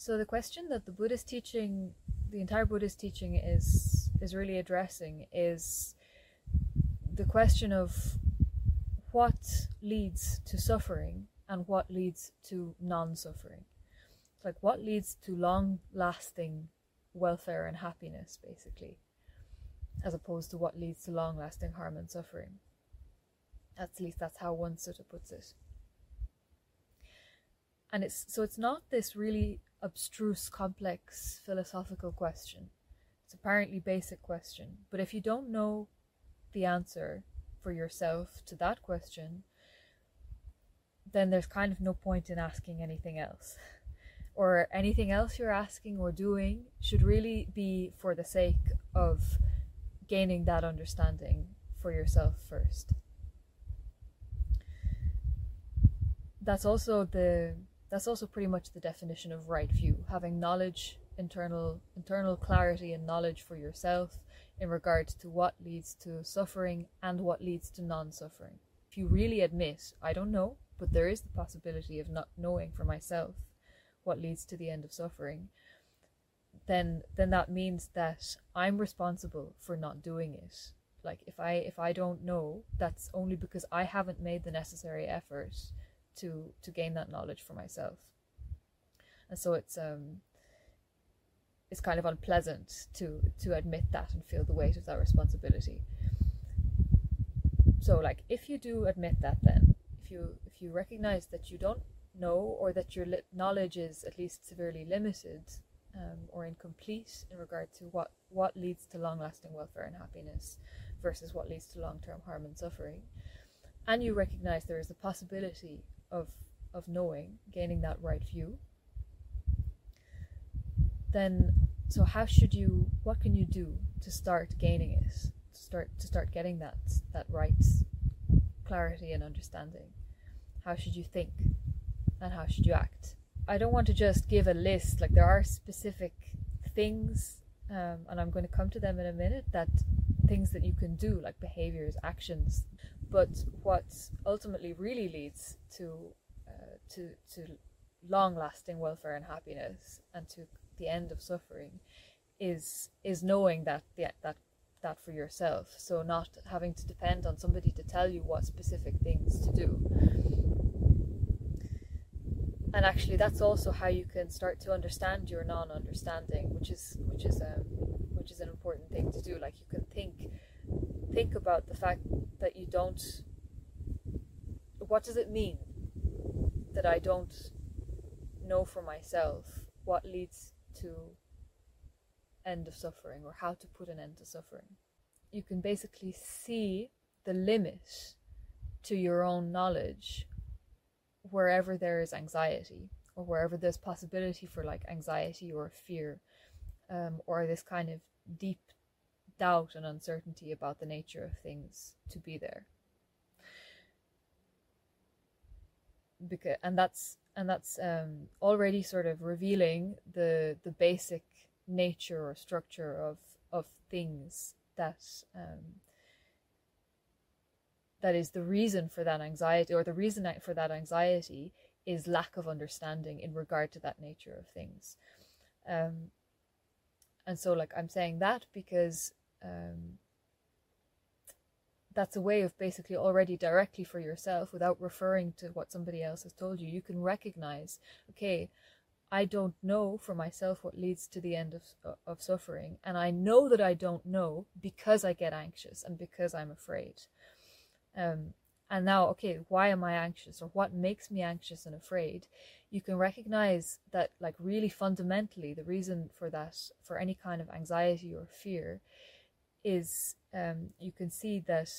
So the question that the Buddhist teaching, the entire Buddhist teaching is is really addressing is the question of what leads to suffering and what leads to non-suffering. Like what leads to long-lasting welfare and happiness, basically, as opposed to what leads to long-lasting harm and suffering. At least that's how one sutta puts it. And it's so it's not this really abstruse, complex philosophical question. It's apparently basic question, but if you don't know the answer for yourself to that question, then there's kind of no point in asking anything else. Or anything else you're asking or doing should really be for the sake of gaining that understanding for yourself first. That's also the that's also pretty much the definition of right view, having knowledge, internal internal clarity and knowledge for yourself in regard to what leads to suffering and what leads to non-suffering. If you really admit, I don't know, but there is the possibility of not knowing for myself what leads to the end of suffering, then then that means that I'm responsible for not doing it. Like if I if I don't know, that's only because I haven't made the necessary effort to to gain that knowledge for myself. And so it's um it's kind of unpleasant to to admit that and feel the weight of that responsibility. So like if you do admit that then if you if you recognize that you don't know or that your li- knowledge is at least severely limited um, or incomplete in regard to what what leads to long lasting welfare and happiness versus what leads to long term harm and suffering and you recognize there is a possibility of of knowing, gaining that right view, then so how should you what can you do to start gaining it? To start to start getting that that right clarity and understanding? How should you think and how should you act? I don't want to just give a list, like there are specific things, um, and I'm going to come to them in a minute, that things that you can do, like behaviors, actions but what ultimately really leads to uh, to to long lasting welfare and happiness and to the end of suffering is is knowing that the, that that for yourself. So not having to depend on somebody to tell you what specific things to do. And actually that's also how you can start to understand your non-understanding which is which is um which is an important thing to do. Like you can think think about the fact that you don't. What does it mean that I don't know for myself what leads to end of suffering or how to put an end to suffering? You can basically see the limit to your own knowledge wherever there is anxiety or wherever there's possibility for like anxiety or fear um, or this kind of deep doubt and uncertainty about the nature of things to be there. Because and that's and that's um, already sort of revealing the the basic nature or structure of of things that um, that is the reason for that anxiety or the reason for that anxiety is lack of understanding in regard to that nature of things. Um, and so like i'm saying that because um, that's a way of basically already directly for yourself without referring to what somebody else has told you. You can recognize okay i don't know for myself what leads to the end of of suffering and i know that i don't know because i get anxious and because i'm afraid. Um and now okay why am i anxious or what makes me anxious and afraid? You can recognize that like really fundamentally the reason for that for any kind of anxiety or fear is um, you can see that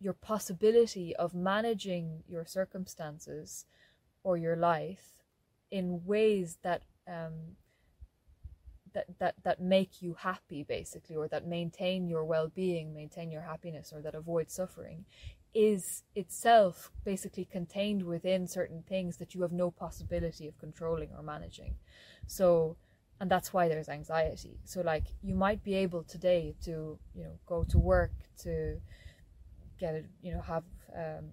your possibility of managing your circumstances or your life in ways that um, that that that make you happy basically or that maintain your well-being maintain your happiness or that avoid suffering is itself basically contained within certain things that you have no possibility of controlling or managing. So and that's why there's anxiety so like you might be able today to you know go to work to get it you know have um,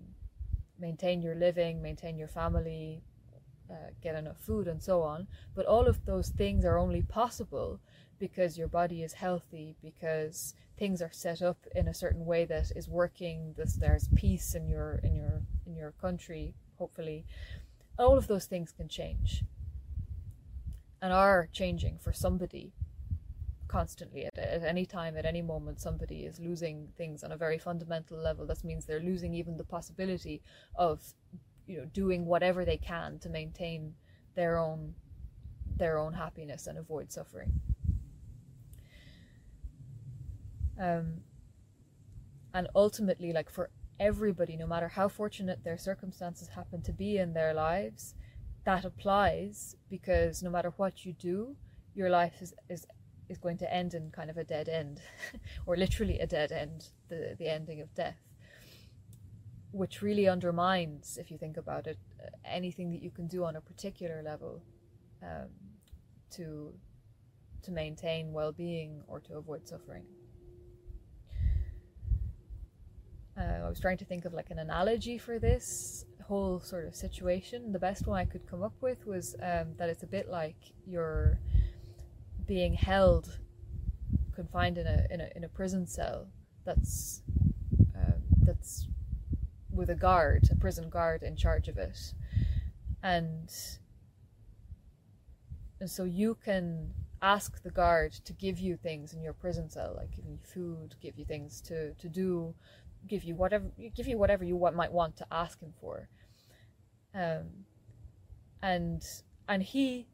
maintain your living maintain your family uh, get enough food and so on. But all of those things are only possible because your body is healthy, because things are set up in a certain way that is working. This, there's peace in your in your in your country, hopefully. All of those things can change and are changing for somebody constantly at, at any time at any moment somebody is losing things on a very fundamental level. That means they're losing even the possibility of you know doing whatever they can to maintain their own their own happiness and avoid suffering. Um, and ultimately like for everybody no matter how fortunate their circumstances happen to be in their lives that applies because no matter what you do your life is, is is going to end in kind of a dead end or literally a dead end the the ending of death which really undermines if you think about it anything that you can do on a particular level um, to to maintain well-being or to avoid suffering. Uh, I was trying to think of like an analogy for this whole sort of situation. The best one I could come up with was um, that it's a bit like you're being held, confined in a in a in a prison cell that's um, that's with a guard, a prison guard in charge of it, and and so you can ask the guard to give you things in your prison cell, like give you food, give you things to to do, give you whatever give you whatever you might want to ask him for. Um, and and he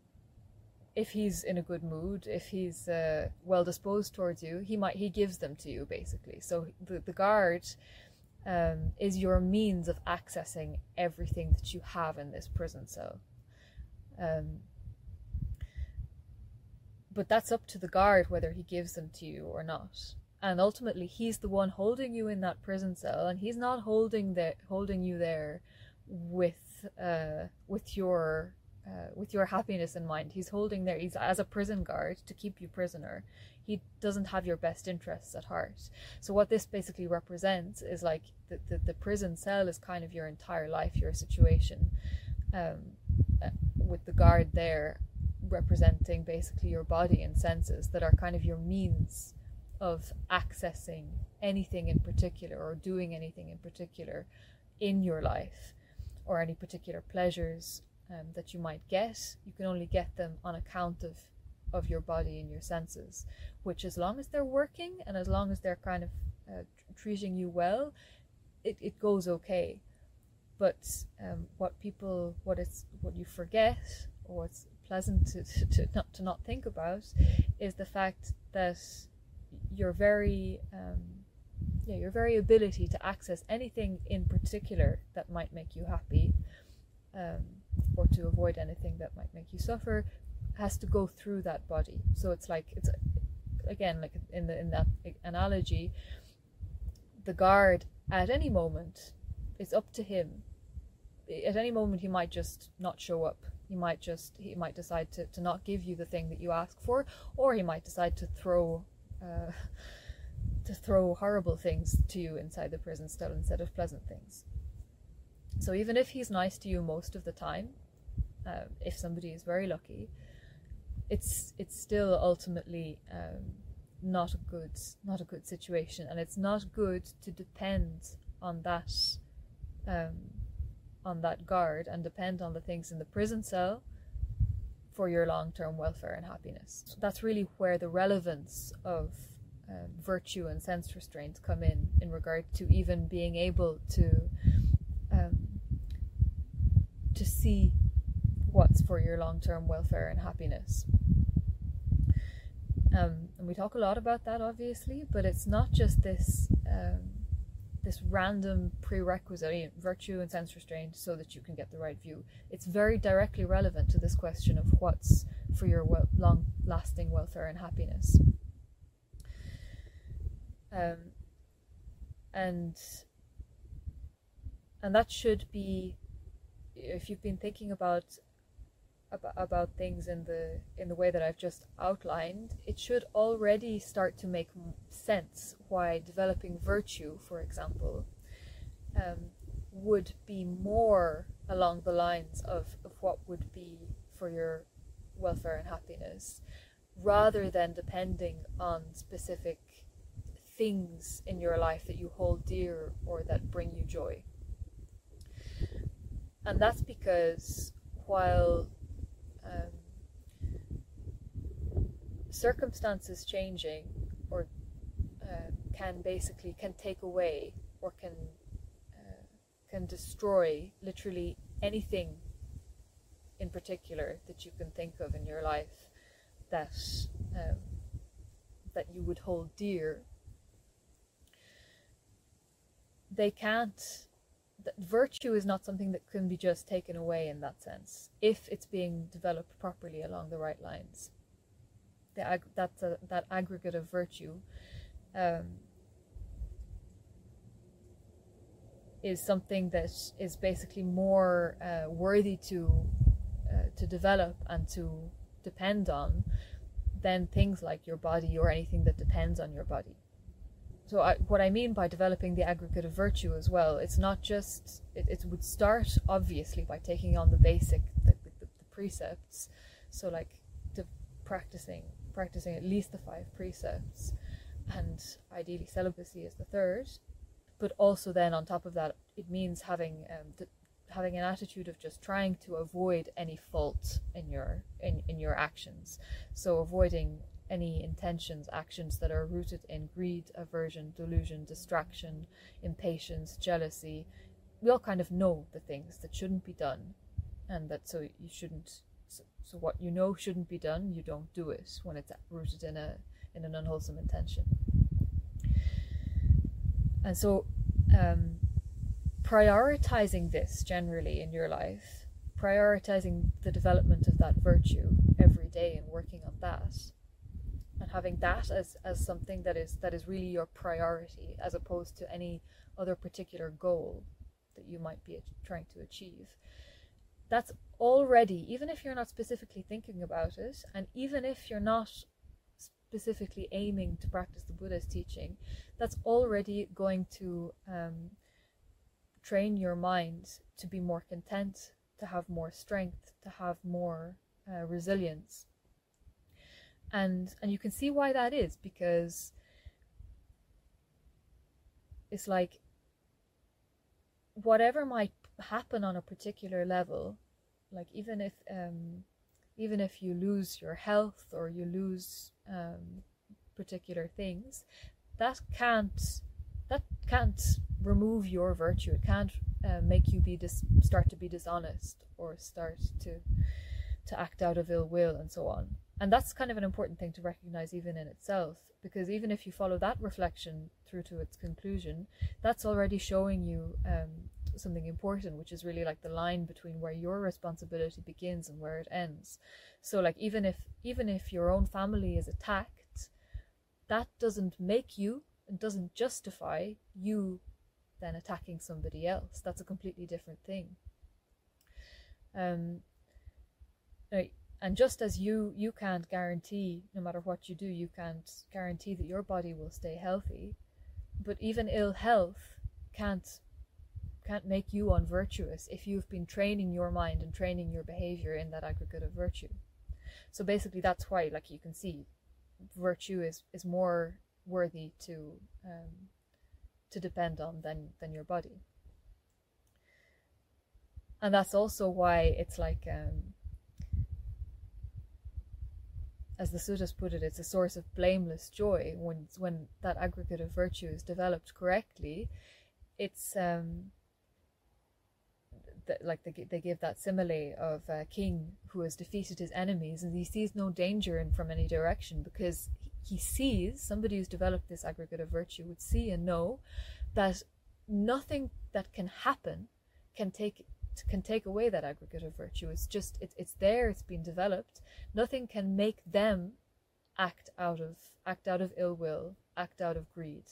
if he's in a good mood, if he's uh, well disposed towards you, he might he gives them to you basically. So the the guard um, is your means of accessing everything that you have in this prison cell. Um, but that's up to the guard whether he gives them to you or not. And ultimately, he's the one holding you in that prison cell, and he's not holding the holding you there with uh, with your uh, with your happiness in mind. He's holding there, he's as a prison guard to keep you prisoner. He doesn't have your best interests at heart. So, what this basically represents is like the, the, the prison cell is kind of your entire life, your situation, um, uh, with the guard there representing basically your body and senses that are kind of your means of accessing anything in particular or doing anything in particular in your life or any particular pleasures um, that you might get, you can only get them on account of of your body and your senses. Which, as long as they're working and as long as they're kind of uh, treating you well, it, it goes okay. But um, what people, what it's, what you forget, or what's pleasant to, to, not to not think about, is the fact that you're very um, yeah, your very ability to access anything in particular that might make you happy um, or to avoid anything that might make you suffer has to go through that body. So it's like it's again like in the in that analogy the guard at any moment it's up to him. At any moment he might just not show up. He might just he might decide to, to not give you the thing that you ask for or he might decide to throw uh, to throw horrible things to you inside the prison cell instead of pleasant things so even if he's nice to you most of the time um, if somebody is very lucky, it's it's still ultimately um, not a good not a good situation, and it's not good to depend on that um, on that guard and depend on the things in the prison cell for your long term welfare and happiness. So that's really where the relevance of um, virtue and sense restraint come in, in regard to even being able to um, to see what's for your long term welfare and happiness. Um, and we talk a lot about that, obviously, but it's not just this um, this random prerequisite, virtue and sense restraint, so that you can get the right view. It's very directly relevant to this question of what's for your well, long lasting welfare and happiness. Um, and and that should be if you've been thinking about about, things in the in the way that I've just outlined, it should already start to make sense why developing virtue, for example, um, would be more along the lines of, of what would be for your welfare and happiness rather than depending on specific things in your life that you hold dear or that bring you joy. And that's because while um, circumstances changing or uh, can basically can take away or can uh, can destroy literally anything in particular that you can think of in your life that um, that you would hold dear they can't virtue is not something that can be just taken away in that sense. If it's being developed properly along the right lines the ag- that's a, that aggregate of virtue um, is something that is basically more uh, worthy to uh, to develop and to depend on than things like your body or anything that depends on your body so I, what I mean by developing the aggregate of virtue as well, it's not just it, it would start obviously by taking on the basic the, the, the precepts. So like practicing practicing at least the five precepts, and ideally celibacy is the third. But also then on top of that, it means having um, having an attitude of just trying to avoid any fault in your in, in your actions. So avoiding any intentions, actions that are rooted in greed, aversion, delusion, distraction, impatience, jealousy. We all kind of know the things that shouldn't be done, and that so you shouldn't. So, so what you know shouldn't be done, you don't do it when it's rooted in a in an unwholesome intention. And so, um, prioritizing this generally in your life, prioritizing the development of that virtue every day and working on that and having that as, as something that is that is really your priority as opposed to any other particular goal that you might be trying to achieve. That's already even if you're not specifically thinking about it and even if you're not specifically aiming to practice the buddha's teaching that's already going to um, train your mind to be more content to have more strength to have more uh, resilience and and you can see why that is because it's like whatever might happen on a particular level like even if um even if you lose your health or you lose um particular things that can't that can't remove your virtue. It can't uh, make you be dis- start to be dishonest or start to to act out of ill will and so on and that's kind of an important thing to recognize even in itself because even if you follow that reflection through to its conclusion that's already showing you um, something important which is really like the line between where your responsibility begins and where it ends. So like even if even if your own family is attacked that doesn't make you and doesn't justify you then attacking somebody else. That's a completely different thing. Um and just as you you can't guarantee no matter what you do you can't guarantee that your body will stay healthy. But even ill health can't can't make you unvirtuous if you've been training your mind and training your behavior in that aggregate of virtue. So basically that's why like you can see virtue is is more worthy to um, to depend on than than your body. And that's also why it's like um, as the suttas put it, it's a source of blameless joy when when that aggregate of virtue is developed correctly. It's um, that like they they give that simile of a king who has defeated his enemies and he sees no danger in from any direction because he sees somebody who's developed this aggregate of virtue would see and know that nothing that can happen can take can take away that aggregate of virtue. It's just it, it's there. It's been developed. Nothing can make them act out of act out of ill will, act out of greed.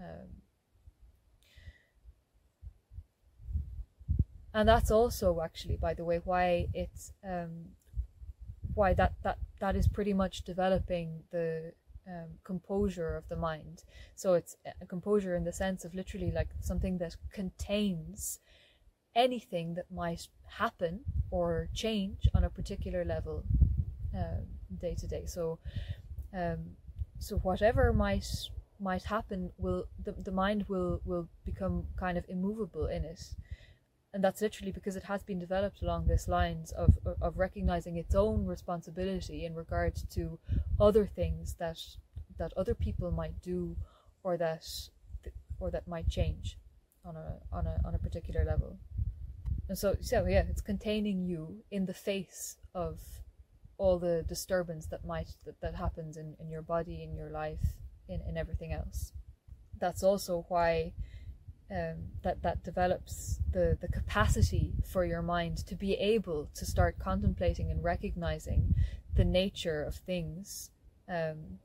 Um, and that's also actually, by the way, why it's um, why that that that is pretty much developing the um, composure of the mind. So it's a composure in the sense of literally like something that contains anything that might happen or change on a particular level day to day. So, um, so whatever might might happen will the, the mind will will become kind of immovable in it and that's literally because it has been developed along this lines of of recognizing its own responsibility in regards to other things that that other people might do or that or that might change on a on a on a particular level and so so yeah it's containing you in the face of all the disturbance that might that, that happens in, in your body in your life in, in everything else. That's also why um, that that develops the the capacity for your mind to be able to start contemplating and recognizing the nature of things um,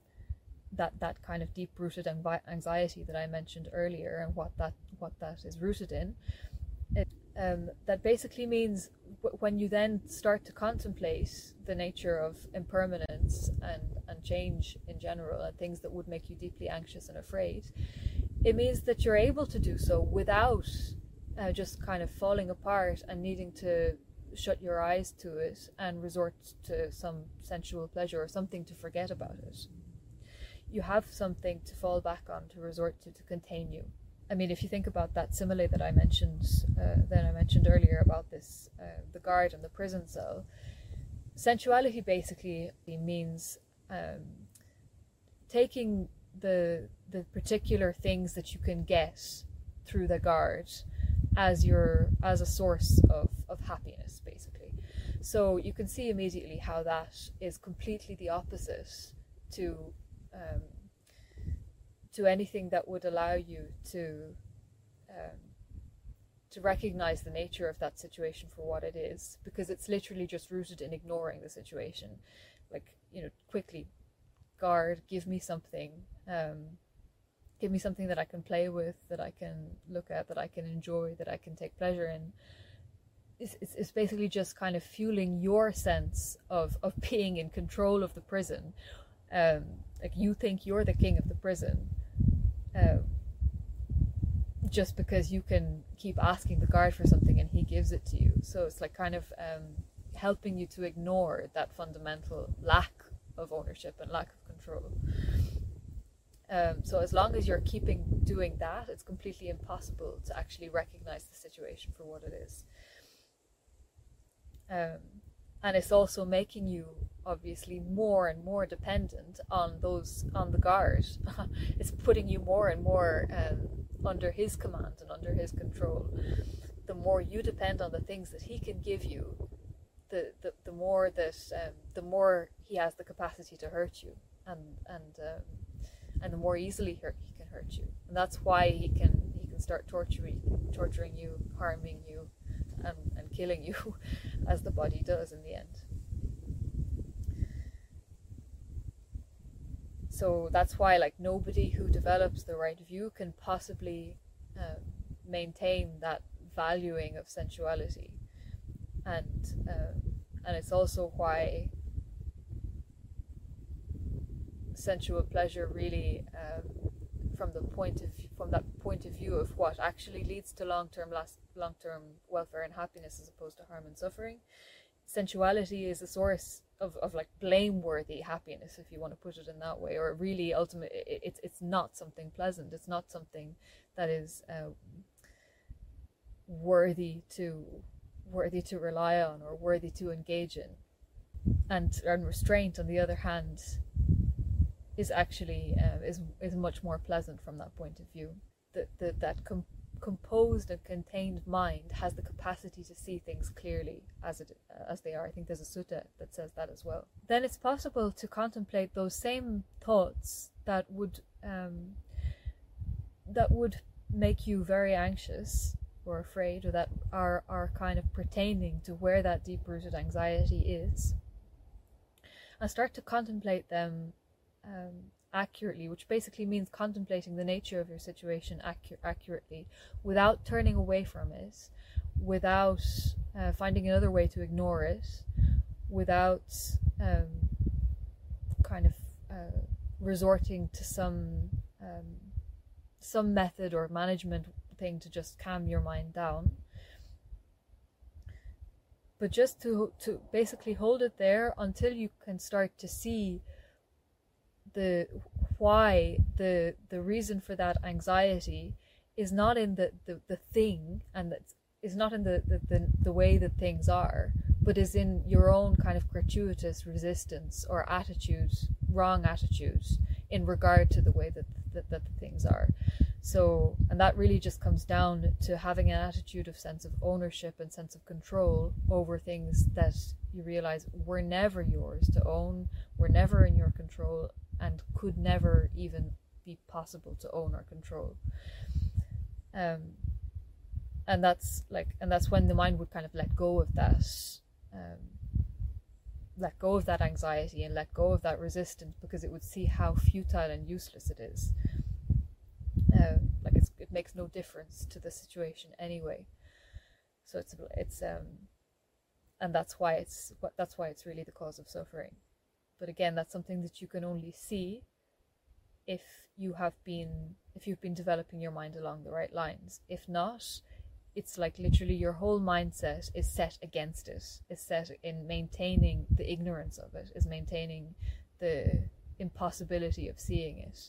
that that kind of deep rooted anxiety that I mentioned earlier and what that what that is rooted in. It, um, that basically means when you then start to contemplate the nature of impermanence and, and change in general and things that would make you deeply anxious and afraid, it means that you're able to do so without uh, just kind of falling apart and needing to shut your eyes to it and resort to some sensual pleasure or something to forget about it. You have something to fall back on, to resort to, to contain you. I mean, if you think about that simile that I mentioned, uh, that I mentioned earlier about this, uh, the guard and the prison cell, sensuality basically means um, taking the the particular things that you can get through the guard as your as a source of of happiness, basically. So you can see immediately how that is completely the opposite to um, to anything that would allow you to um, to recognize the nature of that situation for what it is because it's literally just rooted in ignoring the situation. Like you know quickly guard give me something um, give me something that i can play with that i can look at that i can enjoy that i can take pleasure in. It's, it's, it's basically just kind of fueling your sense of, of being in control of the prison. Um, like you think you're the king of the prison uh, just because you can keep asking the guard for something and he gives it to you. So it's like kind of um, helping you to ignore that fundamental lack of ownership and lack of control. Um, so as long as you're keeping doing that, it's completely impossible to actually recognize the situation for what it is. Um, and it's also making you obviously more and more dependent on those on the guard. It's putting you more and more um, under his command and under his control. The more you depend on the things that he can give you the the, the more that um, the more he has the capacity to hurt you and and um, and the more easily he can hurt you. And that's why he can he can start torturing torturing you harming you and, and killing you as the body does in the end so that's why like nobody who develops the right view can possibly um, maintain that valuing of sensuality. And uh, and it's also why sensual pleasure really um, from the point of from that point of view of what actually leads to long-term last long-term welfare and happiness as opposed to harm and suffering sensuality is a source of, of like blameworthy happiness if you want to put it in that way or really ultimate it, it's it's not something pleasant it's not something that is uh, worthy to worthy to rely on or worthy to engage in. And and restraint on the other hand is actually uh, is is much more pleasant from that point of view. That that that com- composed and contained mind has the capacity to see things clearly as it as they are. I think there's a sutta that says that as well. Then it's possible to contemplate those same thoughts that would um, that would make you very anxious or afraid, or that are are kind of pertaining to where that deep rooted anxiety is, and start to contemplate them um, accurately, which basically means contemplating the nature of your situation accu- accurately without turning away from it, without uh, finding another way to ignore it, without um, kind of uh, resorting to some um, some method or management thing to just calm your mind down. but just to to basically hold it there until you can start to see the why the the reason for that anxiety is not in the the, the thing and that is not in the, the the the way that things are but is in your own kind of gratuitous resistance or attitude wrong attitude in regard to the way that that, that the things are. So and that really just comes down to having an attitude of sense of ownership and sense of control over things that you realize were never yours to own were never in your control and could never even be possible to own or control. Um and that's like and that's when the mind would kind of let go of that um let go of that anxiety and let go of that resistance because it would see how futile and useless it is. Um, like it makes no difference to the situation anyway. So it's it's um and that's why it's what that's why it's really the cause of suffering but again that's something that you can only see if you have been if you've been developing your mind along the right lines. If not it's like literally your whole mindset is set against it is set in maintaining the ignorance of it is maintaining the impossibility of seeing it